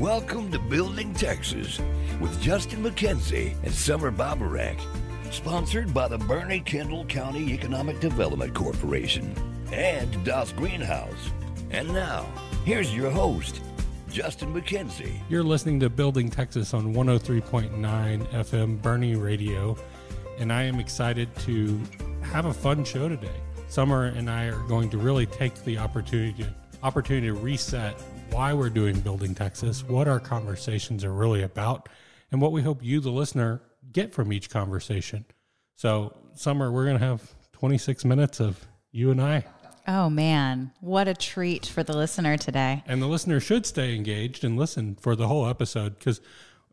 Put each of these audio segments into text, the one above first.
Welcome to Building Texas with Justin McKenzie and Somer Baburek. Sponsored by the Boerne Kendall County Economic Development Corporation and Das Greenhaus. And now, here's your host, Justin McKenzie. You're listening to Building Texas on 103.9 FM Boerne Radio, and I am excited to have a fun show today. Somer and I are going to really take the opportunity opportunity to reset why we're doing Building Texas, what our conversations are really about, and what we hope you, the listener, get from each conversation. So, Somer, we're going to have 26 minutes of you and I. Oh man, what a treat for the listener today. And the listener should stay engaged and listen for the whole episode because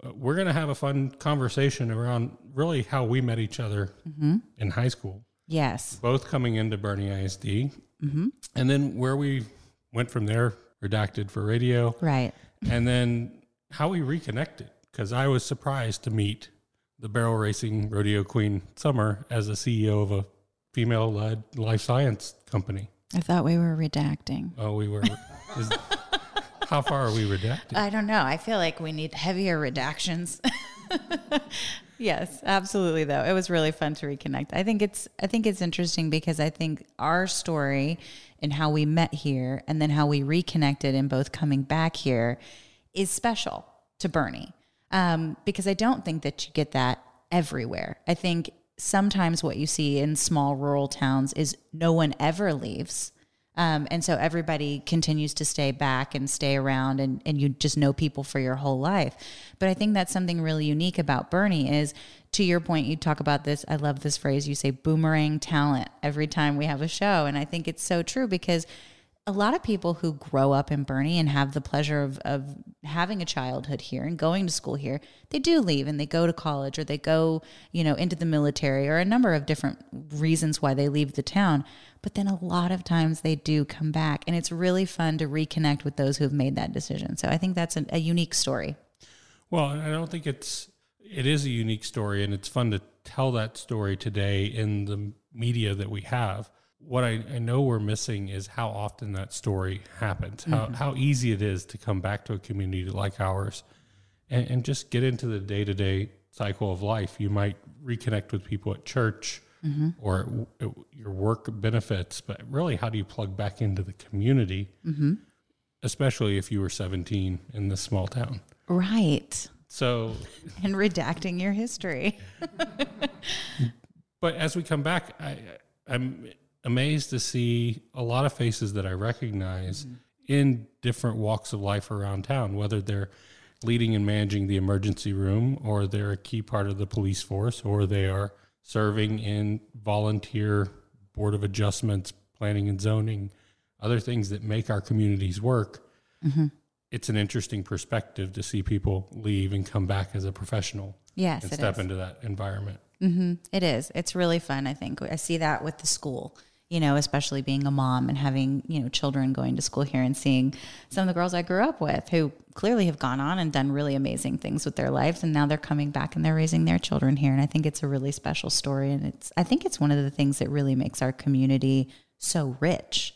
uh, we're going to have a fun conversation around really how we met each other mm-hmm. in high school. Yes. Both coming into Boerne ISD. Mm-hmm. And then where we went from there, redacted for radio. Right. And then how we reconnected because I was surprised to meet the barrel racing rodeo queen Somer as a CEO of a female led life science company. I thought we were redacting. Oh, we were. is, how far are we redacted? I don't know. I feel like we need heavier redactions. yes, absolutely though. It was really fun to reconnect. I think it's I think it's interesting because I think our story and how we met here and then how we reconnected and both coming back here is special to Boerne. Um, because I don't think that you get that everywhere. I think sometimes what you see in small rural towns is no one ever leaves. Um, and so everybody continues to stay back and stay around and, and you just know people for your whole life. But I think that's something really unique about Boerne is to your point, you talk about this. I love this phrase. You say boomerang talent every time we have a show. And I think it's so true because a lot of people who grow up in Boerne and have the pleasure of, of having a childhood here and going to school here, they do leave and they go to college or they go, you know, into the military or a number of different reasons why they leave the town. But then a lot of times they do come back and it's really fun to reconnect with those who have made that decision. So I think that's a, a unique story. Well, I don't think it's, it is a unique story and it's fun to tell that story today in the media that we have what I, I, know we're missing is how often that story happens, how, mm-hmm. how easy it is to come back to a community like ours and, and just get into the day to day cycle of life. You might reconnect with people at church mm-hmm. or at your work benefits, but really, how do you plug back into the community, mm-hmm. especially if you were 17 in this small town? Right. So, and redacting your history. but as we come back, I, I'm amazed to see a lot of faces that I recognize mm-hmm. in different walks of life around town, whether they're leading and managing the emergency room, or they're a key part of the police force, or they are serving in volunteer board of adjustments, planning and zoning, other things that make our communities work. Mm-hmm. It's an interesting perspective to see people leave and come back as a professional. Yes, and step is. into that environment. Mm-hmm. It is. It's really fun. I think I see that with the school you know, especially being a mom and having, you know, children going to school here and seeing some of the girls I grew up with who clearly have gone on and done really amazing things with their lives and now they're coming back and they're raising their children here and I think it's a really special story and it's I think it's one of the things that really makes our community so rich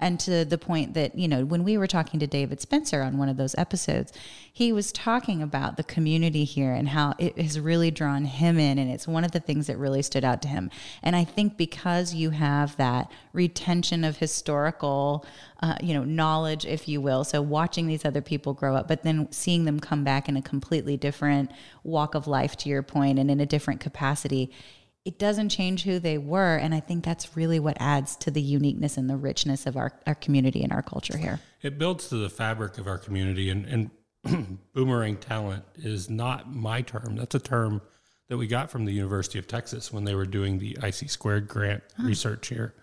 and to the point that, you know, when we were talking to David Spencer on one of those episodes, he was talking about the community here and how it has really drawn him in. And it's one of the things that really stood out to him. And I think because you have that retention of historical, uh, you know, knowledge, if you will. So watching these other people grow up, but then seeing them come back in a completely different walk of life, to your point, and in a different capacity it doesn't change who they were. And I think that's really what adds to the uniqueness and the richness of our, our community and our culture here. It builds to the fabric of our community. And, and boomerang talent is not my term. That's a term that we got from the University of Texas when they were doing the IC squared grant huh. research here.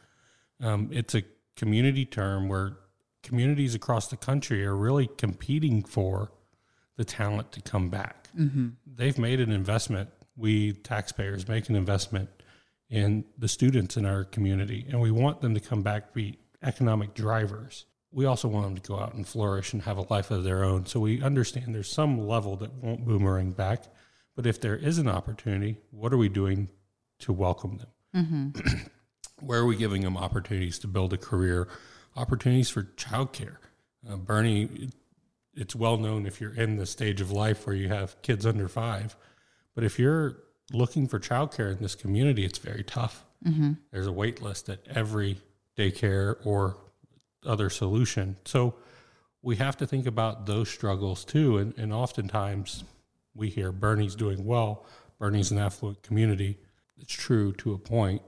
Um, it's a community term where communities across the country are really competing for the talent to come back. Mm-hmm. They've made an investment we taxpayers make an investment in the students in our community and we want them to come back be economic drivers we also want them to go out and flourish and have a life of their own so we understand there's some level that won't boomerang back but if there is an opportunity what are we doing to welcome them mm-hmm. where are we giving them opportunities to build a career opportunities for childcare uh, boerne it's well known if you're in the stage of life where you have kids under five. But if you're looking for childcare in this community, it's very tough. Mm-hmm. There's a wait list at every daycare or other solution. So we have to think about those struggles too. And, and oftentimes we hear Boerne's doing well, Boerne's an affluent community. It's true to a point,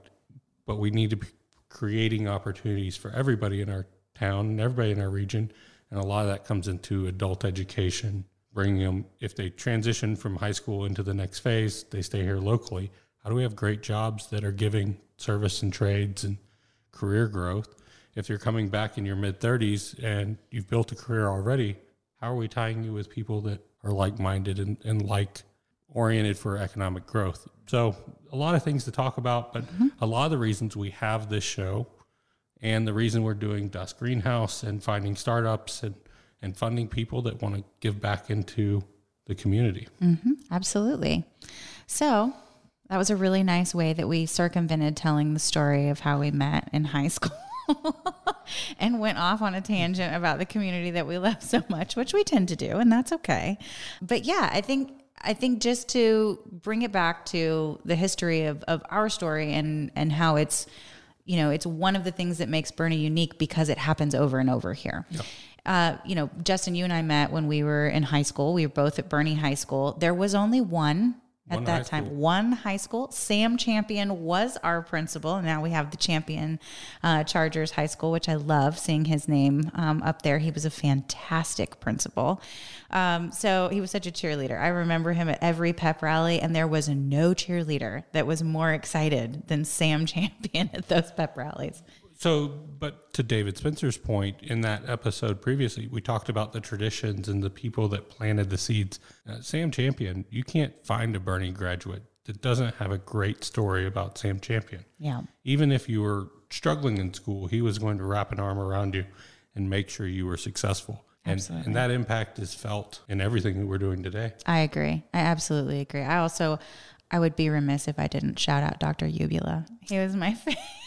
but we need to be creating opportunities for everybody in our town and everybody in our region. And a lot of that comes into adult education, bringing them, if they transition from high school into the next phase, they stay here locally. How do we have great jobs that are giving service and trades and career growth? If you're coming back in your mid 30s and you've built a career already, how are we tying you with people that are like minded and, and like oriented for economic growth? So, a lot of things to talk about, but mm-hmm. a lot of the reasons we have this show and the reason we're doing Das Greenhaus and finding startups and, and funding people that want to give back into the community. Mm-hmm, absolutely. So that was a really nice way that we circumvented telling the story of how we met in high school. and went off on a tangent about the community that we love so much, which we tend to do, and that's okay. But yeah, I think I think just to bring it back to the history of, of our story and and how it's you know it's one of the things that makes Boerne unique because it happens over and over here. Uh, you know, Justin, you and I met when we were in high school. We were both at Boerne High School. There was only one at One that time, school. one high school. Sam Champion was our principal, and now we have the Champion uh, Chargers High School, which I love seeing his name um, up there. He was a fantastic principal. Um, so he was such a cheerleader. I remember him at every pep rally, and there was no cheerleader that was more excited than Sam Champion at those pep rallies. So, but to David Spencer's point, in that episode previously, we talked about the traditions and the people that planted the seeds. Uh, Sam Champion, you can't find a Boerne graduate that doesn't have a great story about Sam Champion. Yeah. Even if you were struggling in school, he was going to wrap an arm around you and make sure you were successful. And, Absolutely. and that impact is felt in everything that we're doing today. I agree. I absolutely agree. I also, I would be remiss if I didn't shout out Dr. Jubela. He was my, fa- he was my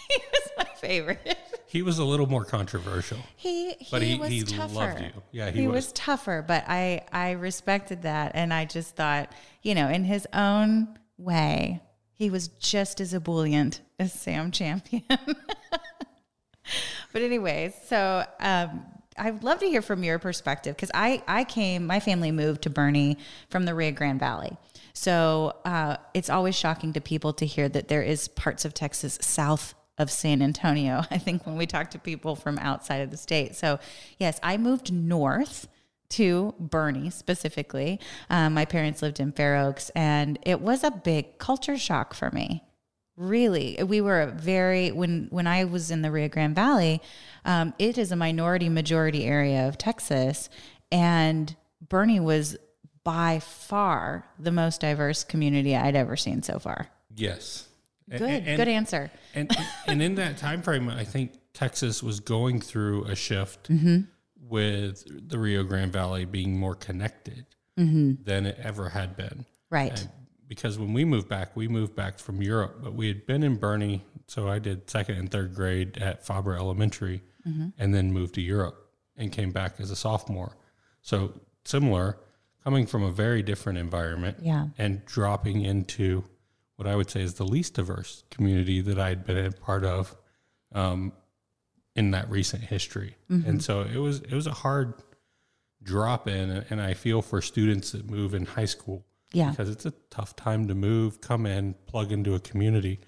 favorite. He was a little more controversial. He, he But he- was he tougher. loved you. Yeah, he he, was. was. tougher, but I, I respected that. And I just thought, you know, in his own way, he was just as ebullient as Sam Champion. but anyways, so um, I'd love to hear from your perspective because I, I came, my family moved to Boerne from the Rio Grande Valley. So uh, it's always shocking to people to hear that there is parts of Texas south of San Antonio. I think when we talk to people from outside of the state. So yes, I moved north to Boerne specifically. Um, my parents lived in Fair Oaks, and it was a big culture shock for me really we were very when when i was in the rio grande valley um, it is a minority majority area of texas and boerne was by far the most diverse community i'd ever seen so far Yes. Good and- good answer and and in that time frame, I think Texas was going through a shift Mm-hmm. with the Rio Grande Valley being more connected Mm-hmm. than it ever had been. right And because when we moved back, we moved back from Europe, but we had been in Boerne. So I did second and third grade at Fabra Elementary, Mm-hmm. and then moved to Europe and came back as a sophomore. So similar, coming from a very different environment Yeah. and dropping into what I would say is the least diverse community that I'd been a part of um, in that recent history. Mm-hmm. And so it was it was a hard drop in, and I feel for students that move in high school Yeah. because it's a tough time to move, come in, plug into a community.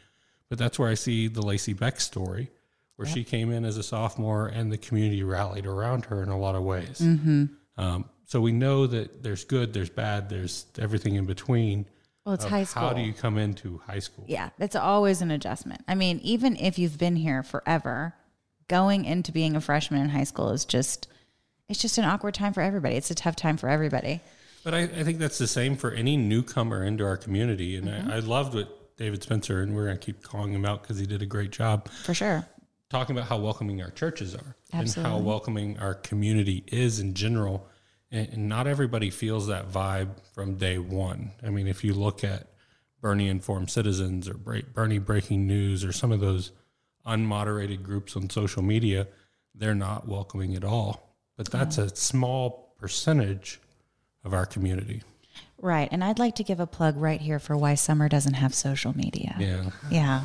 But that's where I see the Lacey Beck story, where she came in as a sophomore and the community rallied around her in a lot of ways. Mm-hmm. Um, so we know that there's good, there's bad, there's everything in between. Well it's high school How do you come into high school? Yeah, that's always an adjustment. I mean, even if you've been here forever, going into being a freshman in high school is just it's just an awkward time for everybody. It's a tough time for everybody. But I, I think that's the same for any newcomer into our community. And I, mm-hmm. I loved what David Spencer, and we're going to keep calling him out because he did a great job. For sure. talking about how welcoming our churches are and how welcoming our community is in general. And, not everybody feels that vibe from day one. I mean, if you look at Boerne Informed Citizens or Boerne Breaking News or some of those unmoderated groups on social media, they're not welcoming at all. But that's a small percentage of our community. Right. And I'd like to give a plug right here for why Somer doesn't have social media. Yeah. Yeah.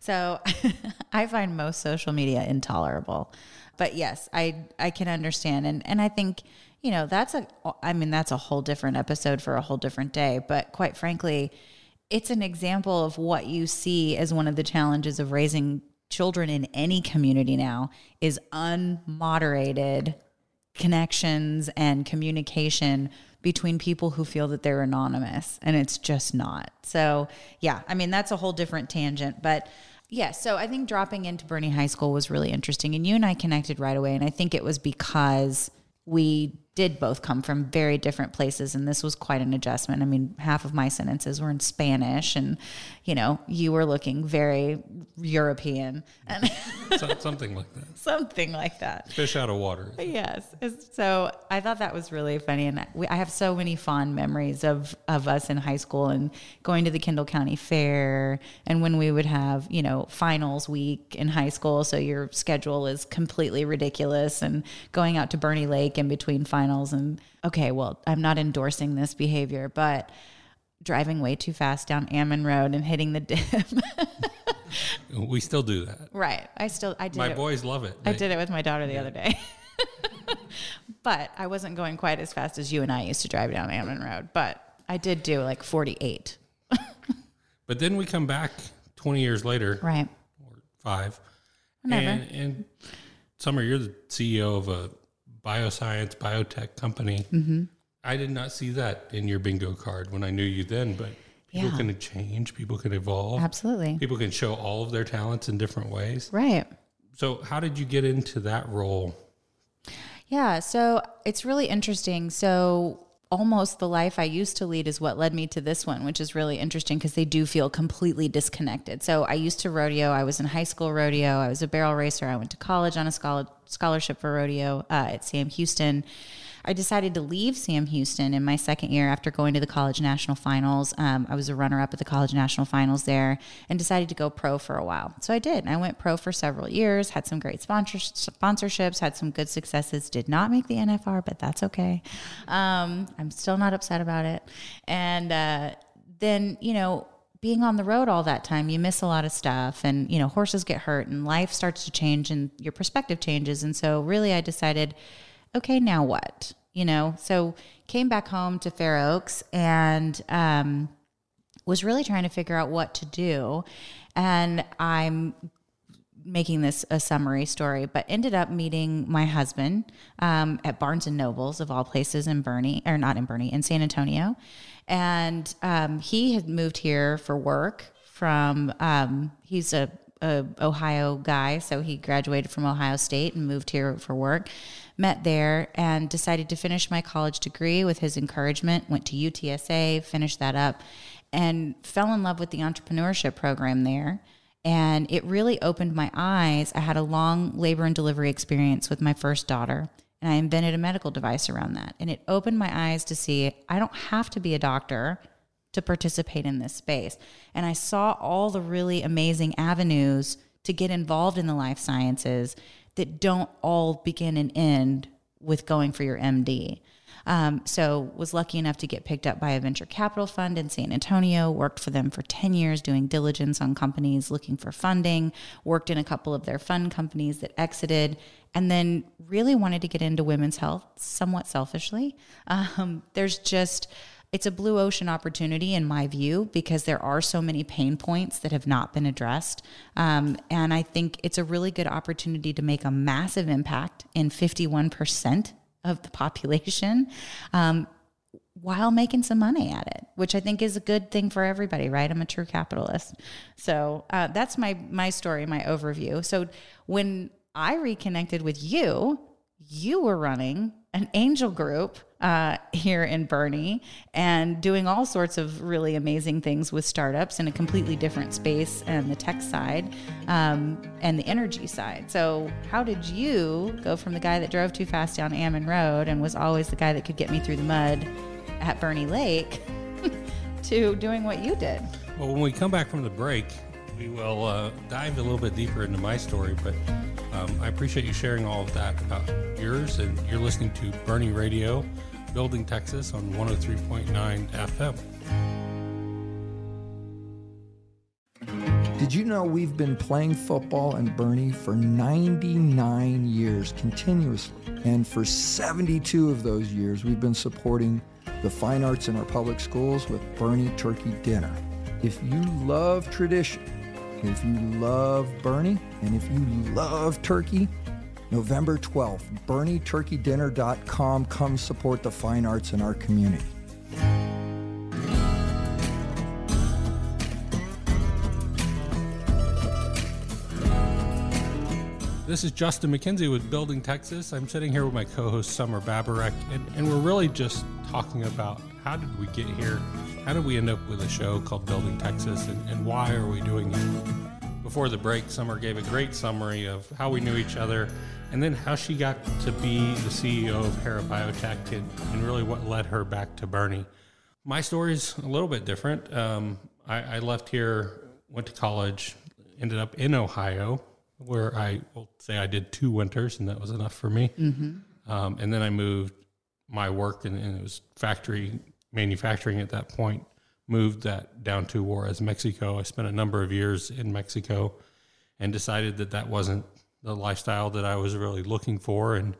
So I find most social media intolerable. But yes, I I can understand and and I think, you know, that's a I mean that's a whole different episode for a whole different day, but quite frankly, it's an example of what you see as one of the challenges of raising children in any community now is unmoderated connections and communication between people who feel that they're anonymous and it's just not. So, yeah, I mean, that's a whole different tangent, but yeah, so I think dropping into Boerne High School was really interesting and you and I connected right away and I think it was because we did both come from very different places and this was quite an adjustment. I mean, half of my sentences were in Spanish and you know, you were looking very European and something like that. something like that. Fish out of water. Yes. So I thought that was really funny. And we, I have so many fond memories of, of us in high school and going to the Kendall County Fair and when we would have, you know, finals week in high school. So your schedule is completely ridiculous and going out to Boerne Lake in between finals. And okay, well, I'm not endorsing this behavior, but driving way too fast down Ammon Road and hitting the dip. We still do that. right. I still, I did My it. boys love it. I did it with my daughter the other day. but I wasn't going quite as fast as you and I used to drive down Ammon Road. But I did do like 48. But then we come back 20 years later, Right. or five, Whenever. and, and Somer, you're the CEO of a bioscience biotech company. Mm-hmm. I did not see that in your bingo card when I knew you then, but people Yeah. can change, people can evolve, Absolutely. people can show all of their talents in different ways. Right. So, how did you get into that role? Yeah. So it's really interesting. So almost the life I used to lead is what led me to this one, which is really interesting because they do feel completely disconnected. So I used to rodeo. I was in high school rodeo. I was a barrel racer. I went to college on a scholarship for rodeo uh, at Sam Houston. I decided to leave Sam Houston in my second year after going to the college national finals. Um, I was a runner up at the college national finals there and decided to go pro for a while. So I did. I went pro for several years, had some great sponsors- sponsorships, had some good successes, did not make the NFR, but that's okay. Um, I'm still not upset about it. And uh, then, you know, being on the road all that time, you miss a lot of stuff and, you know, horses get hurt and life starts to change and your perspective changes. And so, really, I decided, okay, now what? You know, so came back home to Fair Oaks and um, was really trying to figure out what to do. And I'm making this a summary story, but ended up meeting my husband um, at Barnes and Nobles of all places in Boerne, or not in Boerne, in San Antonio, and um, he had moved here for work from. Um, he's a, a Ohio guy, so he graduated from Ohio State and moved here for work. Met there and decided to finish my college degree with his encouragement. Went to UTSA, finished that up, and fell in love with the entrepreneurship program there and it really opened my eyes. I had a long labor and delivery experience with my first daughter, and I invented a medical device around that. And it opened my eyes to see I don't have to be a doctor to participate in this space. And I saw all the really amazing avenues to get involved in the life sciences that don't all begin and end with going for your MD. Um, so was lucky enough to get picked up by a venture capital fund in San Antonio. Worked for them for ten years, doing diligence on companies looking for funding. Worked in a couple of their fund companies that exited, and then really wanted to get into women's health, somewhat selfishly. Um, there's just it's a blue ocean opportunity in my view because there are so many pain points that have not been addressed um, and i think it's a really good opportunity to make a massive impact in 51% of the population um, while making some money at it, which I think is a good thing for everybody, right? I'm a true capitalist, so uh, that's my my story, my overview. So when I reconnected with you, you were running an angel group uh, here in Boerne and doing all sorts of really amazing things with startups in a completely different space and the tech side um, and the energy side. So, how did you go from the guy that drove too fast down Ammon Road and was always the guy that could get me through the mud at Boerne Lake to doing what you did? Well, when we come back from the break, we will uh, dive a little bit deeper into my story. But Um, I appreciate you sharing all of that about yours, and you're listening to Boerne Radio, Building Texas on 103.9 FM. Did you know we've been playing football in Boerne for 99 years continuously? And for 72 of those years, we've been supporting the fine arts in our public schools with Boerne Turkey Dinner. If you love tradition, if you love Boerne, and if you love turkey, November 12th, BoerneTurkeyDinner.com. Come support the fine arts in our community. This is Justin McKenzie with Building Texas. I'm sitting here with my co host, Somer Baburek, and, and we're really just talking about how did we get here? How did we end up with a show called Building Texas, and, and why are we doing it? Before the break, Somer gave a great summary of how we knew each other and then how she got to be the CEO of Hera Biotech and, and really what led her back to Boerne. My story's a little bit different. Um, I, I left here, went to college, ended up in Ohio, where I will say I did two winters, and that was enough for me. Um, and then I moved my work, and, and it was factory manufacturing at that point. Moved that down to Juarez, Mexico. I spent a number of years in Mexico, and decided that that wasn't the lifestyle that I was really looking for, and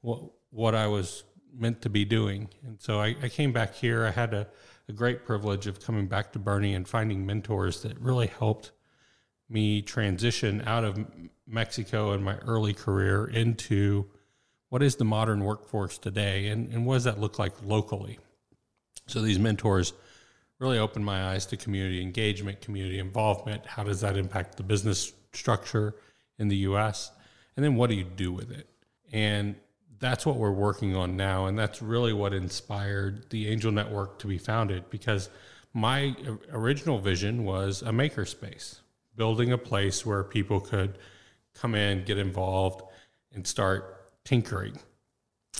what what I was meant to be doing. And so I, I came back here. I had a, a great privilege of coming back to Boerne and finding mentors that really helped me transition out of Mexico in my early career into what is the modern workforce today and, and what does that look like locally. So these mentors really opened my eyes to community engagement, community involvement. How does that impact the business structure in the US? And then what do you do with it? And that's what we're working on now. And that's really what inspired the Angel Network to be founded because my original vision was a makerspace building a place where people could come in, get involved, and start tinkering.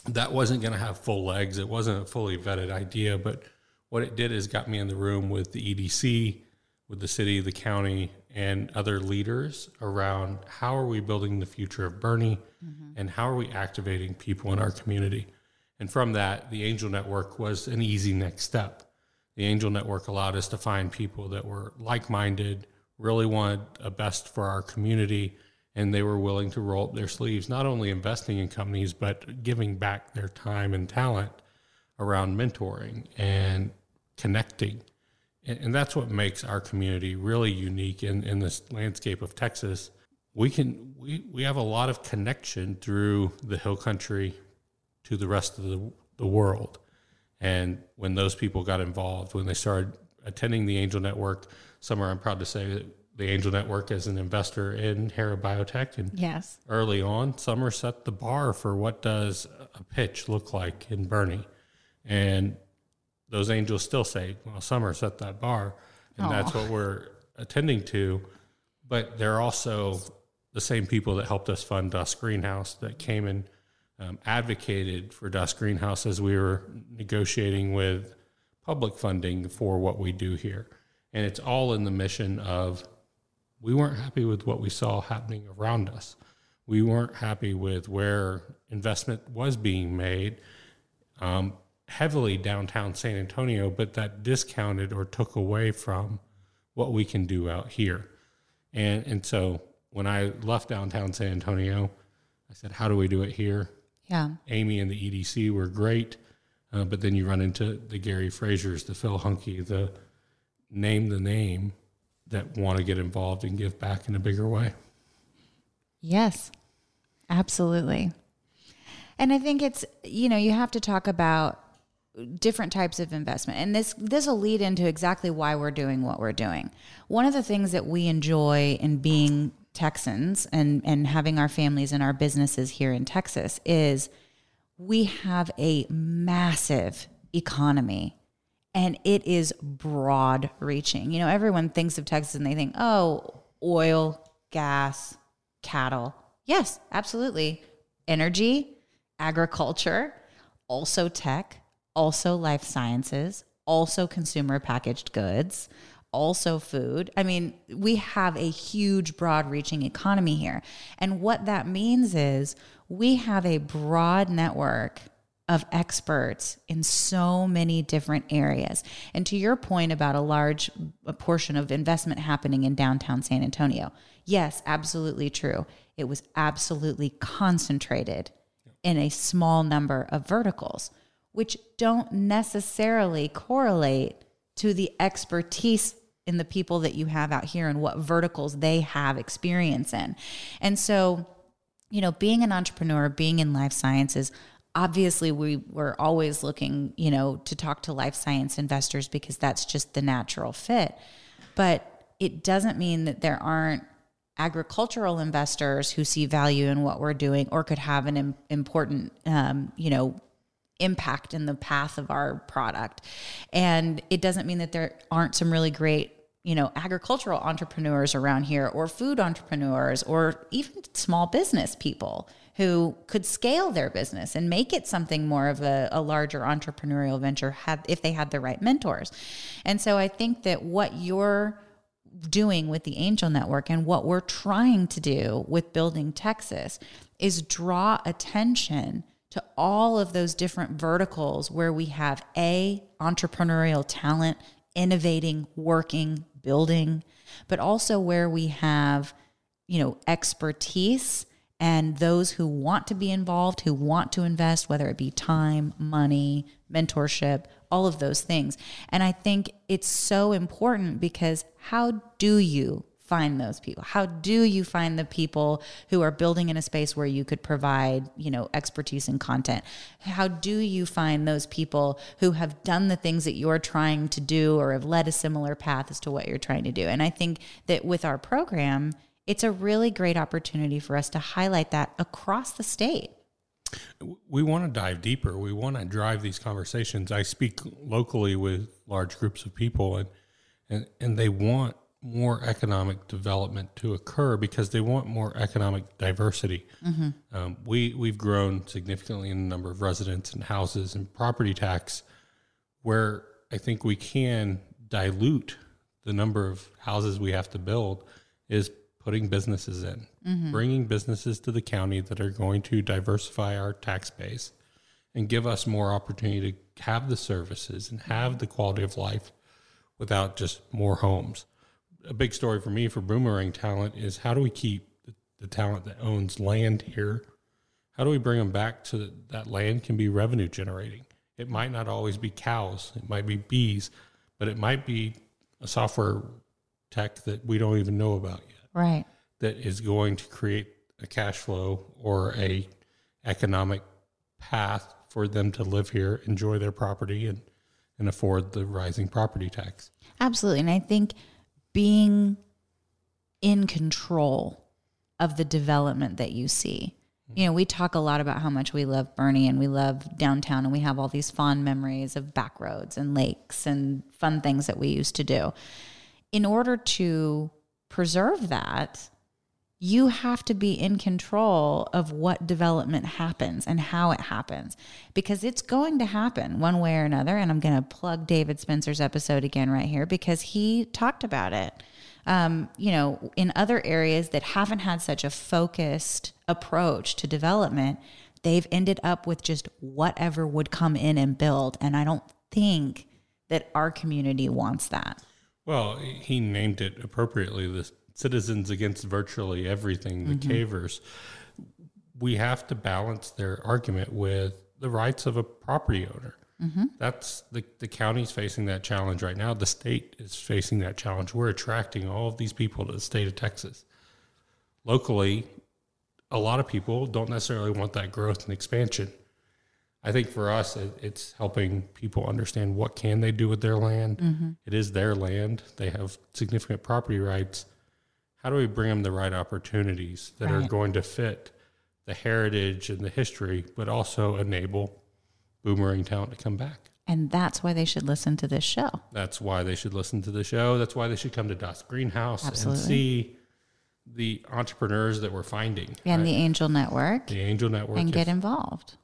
That wasn't going to have full legs. It wasn't a fully vetted idea, but what it did is got me in the room with the EDC, with the city, the county, and other leaders around how are we building the future of Boerne mm-hmm. and how are we activating people in our community. And from that, the Angel Network was an easy next step. The Angel Network allowed us to find people that were like minded, really wanted a best for our community, and they were willing to roll up their sleeves, not only investing in companies, but giving back their time and talent around mentoring and connecting. And, and that's what makes our community really unique in, in this landscape of Texas. We can we, we have a lot of connection through the hill country to the rest of the, the world. And when those people got involved, when they started attending the Angel Network, somewhere I'm proud to say that the Angel Network as an investor in Hera Biotech and Yes. early on, Somer set the bar for what does a pitch look like in Boerne. And those angels still say, well, Somer set that bar. And that's what we're attending to. But they're also the same people that helped us fund Das Greenhaus that came and um, advocated for Das Greenhaus as we were negotiating with public funding for what we do here. And it's all in the mission of we weren't happy with what we saw happening around us. We weren't happy with where investment was being made um, heavily downtown San Antonio, but that discounted or took away from what we can do out here. And and so when I left downtown San Antonio, I said, "How do we do it here?" Yeah. Amy and the EDC were great, uh, but then you run into the Gary Frazier's, the Phil Hunky, the name the name that want to get involved and give back in a bigger way. Yes, absolutely. And I think it's, you know, you have to talk about different types of investment. And this this will lead into exactly why we're doing what we're doing. One of the things that we enjoy in being Texans and and having our families and our businesses here in Texas is we have a massive economy and it is broad reaching. You know, everyone thinks of Texas and they think, "Oh, oil, gas, cattle." Yes, absolutely. Energy, agriculture, also tech, also life sciences, also consumer packaged goods, also food. I mean, we have a huge, broad reaching economy here. And what that means is we have a broad network of experts in so many different areas. And to your point about a large a portion of investment happening in downtown San Antonio, yes, absolutely true. It was absolutely concentrated in a small number of verticals, which don't necessarily correlate to the expertise in the people that you have out here and what verticals they have experience in. And so, you know, being an entrepreneur, being in life sciences, obviously we were always looking you know to talk to life science investors because that's just the natural fit. But it doesn't mean that there aren't agricultural investors who see value in what we're doing or could have an Im- important um, you know impact in the path of our product. And it doesn't mean that there aren't some really great you know agricultural entrepreneurs around here or food entrepreneurs or even small business people who could scale their business and make it something more of a, a larger entrepreneurial venture had, if they had the right mentors. And so I think that what you're doing with the Angel Network and what we're trying to do with Building Texas is draw attention to all of those different verticals where we have a entrepreneurial talent innovating working building but also where we have you know expertise and those who want to be involved, who want to invest, whether it be time, money, mentorship, all of those things. And I think it's so important because how do you find those people? How do you find the people who are building in a space where you could provide, you know, expertise and content? How do you find those people who have done the things that you're trying to do or have led a similar path as to what you're trying to do? And I think that with our program, it's a really great opportunity for us to highlight that across the state. We want to dive deeper. We want to drive these conversations. I speak locally with large groups of people, and and, and they want more economic development to occur because they want more economic diversity. Mm-hmm. Um, we we've grown significantly in the number of residents and houses and property tax, where I think we can dilute the number of houses we have to build is putting businesses in, mm-hmm. bringing businesses to the county that are going to diversify our tax base and give us more opportunity to have the services and have the quality of life without just more homes. A big story for me for boomerang talent is how do we keep the, the talent that owns land here? How do we bring them back so that that land can be revenue generating? It might not always be cows, it might be bees, but it might be a software tech that we don't even know about yet right. that is going to create a cash flow or a economic path for them to live here enjoy their property and and afford the rising property tax. Absolutely. And i think being in control of the development that you see. Mm-hmm. You know, we talk a lot about how much we love Boerne and we love downtown and we have all these fond memories of back roads and lakes and fun things that we used to do. In order to preserve that, you have to be in control of what development happens and how it happens because it's going to happen one way or another. And I'm going to plug David Spencer's episode again right here because he talked about it. Um, you know, in other areas that haven't had such a focused approach to development, they've ended up with just whatever would come in and build. And I don't think that our community wants that. Well, he named it appropriately the citizens against virtually everything, the mm-hmm. cavers. We have to balance their argument with the rights of a property owner. Mm-hmm. That's the, the county's facing that challenge right now. The state is facing that challenge. We're attracting all of these people to the state of Texas. Locally, a lot of people don't necessarily want that growth and expansion. I think for us, it, it's helping people understand what can they do with their land. Mm-hmm. It is their land; they have significant property rights. How do we bring them the right opportunities that right. are going to fit the heritage and the history, but also enable boomerang talent to come back? And that's why they should listen to this show. That's why they should listen to the show. That's why they should come to Das Greenhaus Absolutely. and see the entrepreneurs that we're finding and right? the Angel Network, the Angel Network, and get involved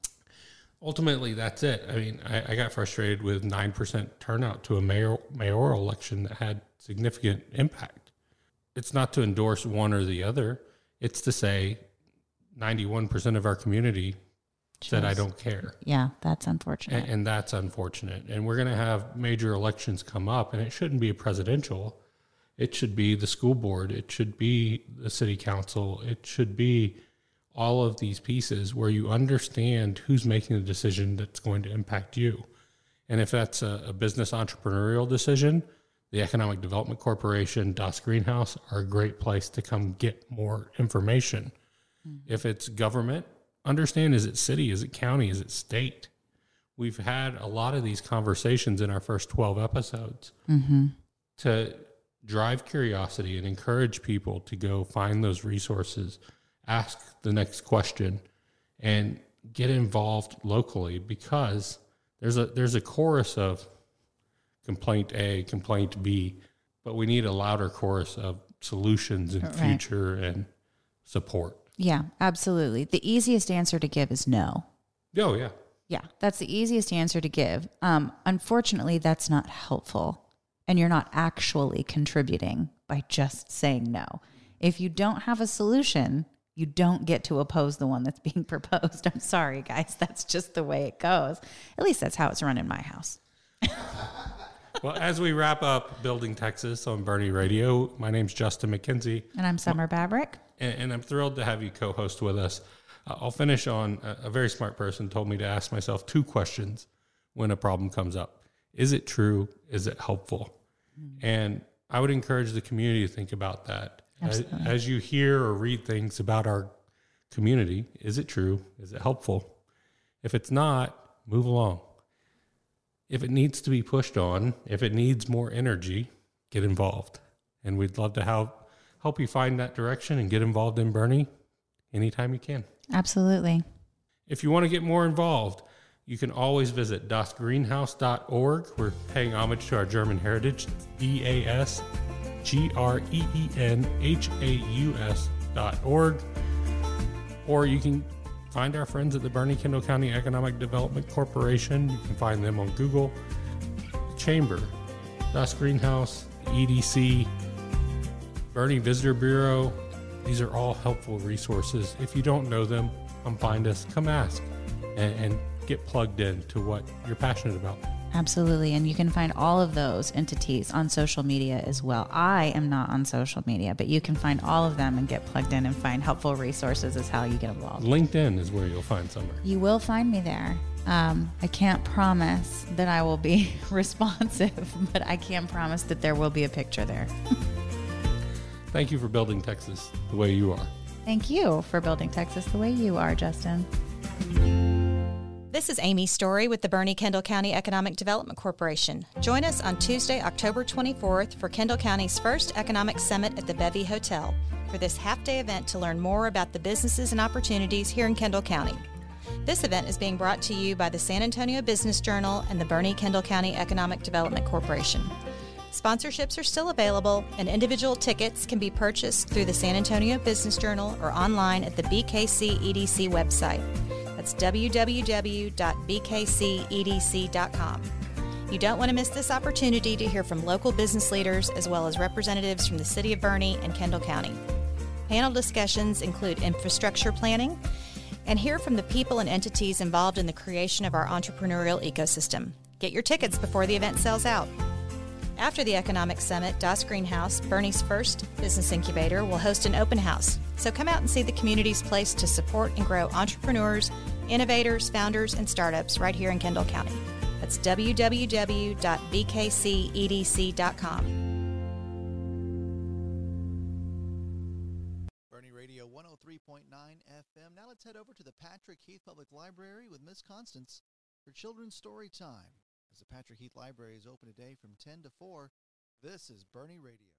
ultimately that's it. I mean, I, I got frustrated with nine percent turnout to a mayor mayoral election that had significant impact. It's not to endorse one or the other. It's to say ninety one percent of our community said I don't care. Yeah, that's unfortunate. And, and that's unfortunate. And we're going to have major elections come up, and it shouldn't be a presidential. It should be the school board. It should be the city council. It should be all of these pieces where you understand who's making the decision that's going to impact you. And if that's a, a business entrepreneurial decision, the Economic Development Corporation, Das Greenhaus are a great place to come get more information. Hmm. If it's government, understand is it city, is it county, is it state? We've had a lot of these conversations in our first 12 episodes mm-hmm. to drive curiosity and encourage people to go find those resources, ask the next question, and get involved locally because there's a there's a chorus of complaint A, complaint B, but we need a louder chorus of solutions and Right. future and support. yeah, absolutely. The easiest answer to give is no. Oh yeah. Yeah, that's the easiest answer to give. Um, unfortunately, that's not helpful. And you're not actually contributing by just saying no. If you don't have a solution, you don't get to oppose the one that's being proposed. I'm sorry, guys. That's just the way it goes. At least that's how it's run in my house. Well, as we wrap up Building Texas on Boerne Radio, my name's Justin McKenzie. And I'm Somer Baburek. and, and I'm thrilled to have you co-host with us. Uh, I'll finish on a, a very smart person told me to ask myself two questions when a problem comes up: Is it true? Is it helpful? And I would encourage the community to think about that as, as you hear or read things about our community. Is it true? Is it helpful? If it's not, move along. If it needs to be pushed on, if it needs more energy, get involved. And we'd love to help help you find that direction and get involved in Boerne anytime you can. Absolutely. If you want to get more involved, you can always visit dasgreenhaus.org. We're paying homage to our German heritage, D A S G R E E N H A U S dot org. Or you can find our friends at the Boerne Kendall County Economic Development Corporation. You can find them on Google. Chamber, Das Greenhaus, EDC, Boerne Visitor Bureau. These are all helpful resources. If you don't know them, come find us, come ask, and, and get plugged in to what you're passionate about. Absolutely. And you can find all of those entities on social media as well. I am not on social media, but you can find all of them and get plugged in and find helpful resources is how you get involved. LinkedIn is where you'll find Somer. You will find me there. Um, I can't promise that I will be responsive, but I can promise that there will be a picture there. Thank you for building Texas the way you are. Thank you for building Texas the way you are, Justin. This is Amy Story with the Boerne Kendall County Economic Development Corporation. Join us on Tuesday, October 24th for Kendall County's first Economic Summit at the Bevy Hotel for this half day event to learn more about the businesses and opportunities here in Kendall County. This event is being brought to you by the San Antonio Business Journal and the Boerne Kendall County Economic Development Corporation. Sponsorships are still available, and individual tickets can be purchased through the San Antonio Business Journal or online at the BKC EDC website. That's www.bkcedc.com. You don't want to miss this opportunity to hear from local business leaders as well as representatives from the City of Boerne and Kendall County. Panel discussions include infrastructure planning and hear from the people and entities involved in the creation of our entrepreneurial ecosystem. Get your tickets before the event sells out. After the Economic Summit, Das Greenhaus, Boerne's first business incubator, will host an open house. So come out and see the community's place to support and grow entrepreneurs, innovators, founders, and startups right here in Kendall County. That's www.bkcedc.com. Boerne Radio 103.9 FM. Now let's head over to the Patrick Heath Public Library with Miss Constance for Children's Story Time. As the Patrick Heath Library is open today from 10 to 4, this is Boerne Radio.